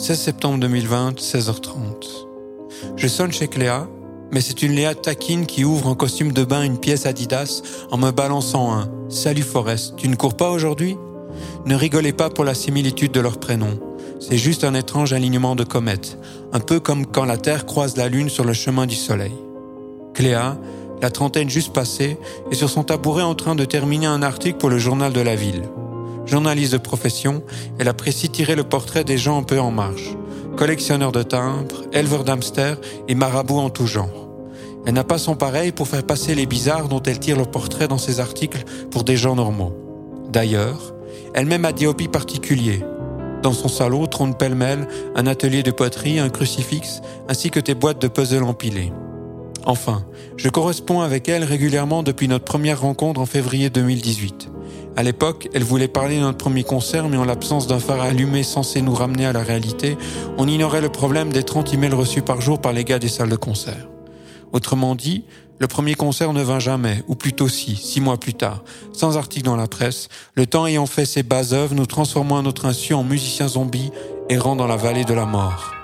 16 septembre 2020, 16h30. Je sonne chez Cléa, mais c'est une Léa taquine qui ouvre en costume de bain une pièce Adidas en me balançant un Salut Forest, tu ne cours pas aujourd'hui? Ne rigolez pas pour la similitude de leurs prénoms. C'est juste un étrange alignement de comètes, un peu comme quand la Terre croise la Lune sur le chemin du Soleil. Cléa, la trentaine juste passée, est sur son tabouret en train de terminer un article pour le journal de la ville. Journaliste de profession, elle apprécie tirer le portrait des gens un peu en marge. Collectionneur de timbres, éleveur d'hamsters et marabout en tout genre. Elle n'a pas son pareil pour faire passer les bizarres dont elle tire le portrait dans ses articles pour des gens normaux. D'ailleurs, elle-même a des hobbies particuliers. Dans son salon trône pêle-mêle un atelier de poterie, un crucifix, ainsi que des boîtes de puzzles empilées. Enfin, je corresponds avec elle régulièrement depuis notre première rencontre en février 2018. À l'époque, elle voulait parler de notre premier concert, mais en l'absence d'un phare allumé censé nous ramener à la réalité, on ignorait le problème des 30 emails reçus par jour par les gars des salles de concert. Autrement dit, le premier concert ne vint jamais, ou plutôt si, six mois plus tard, sans article dans la presse, le temps ayant fait ses bas œuvres, nous transformons à notre insu en musiciens zombies errant dans la vallée de la mort.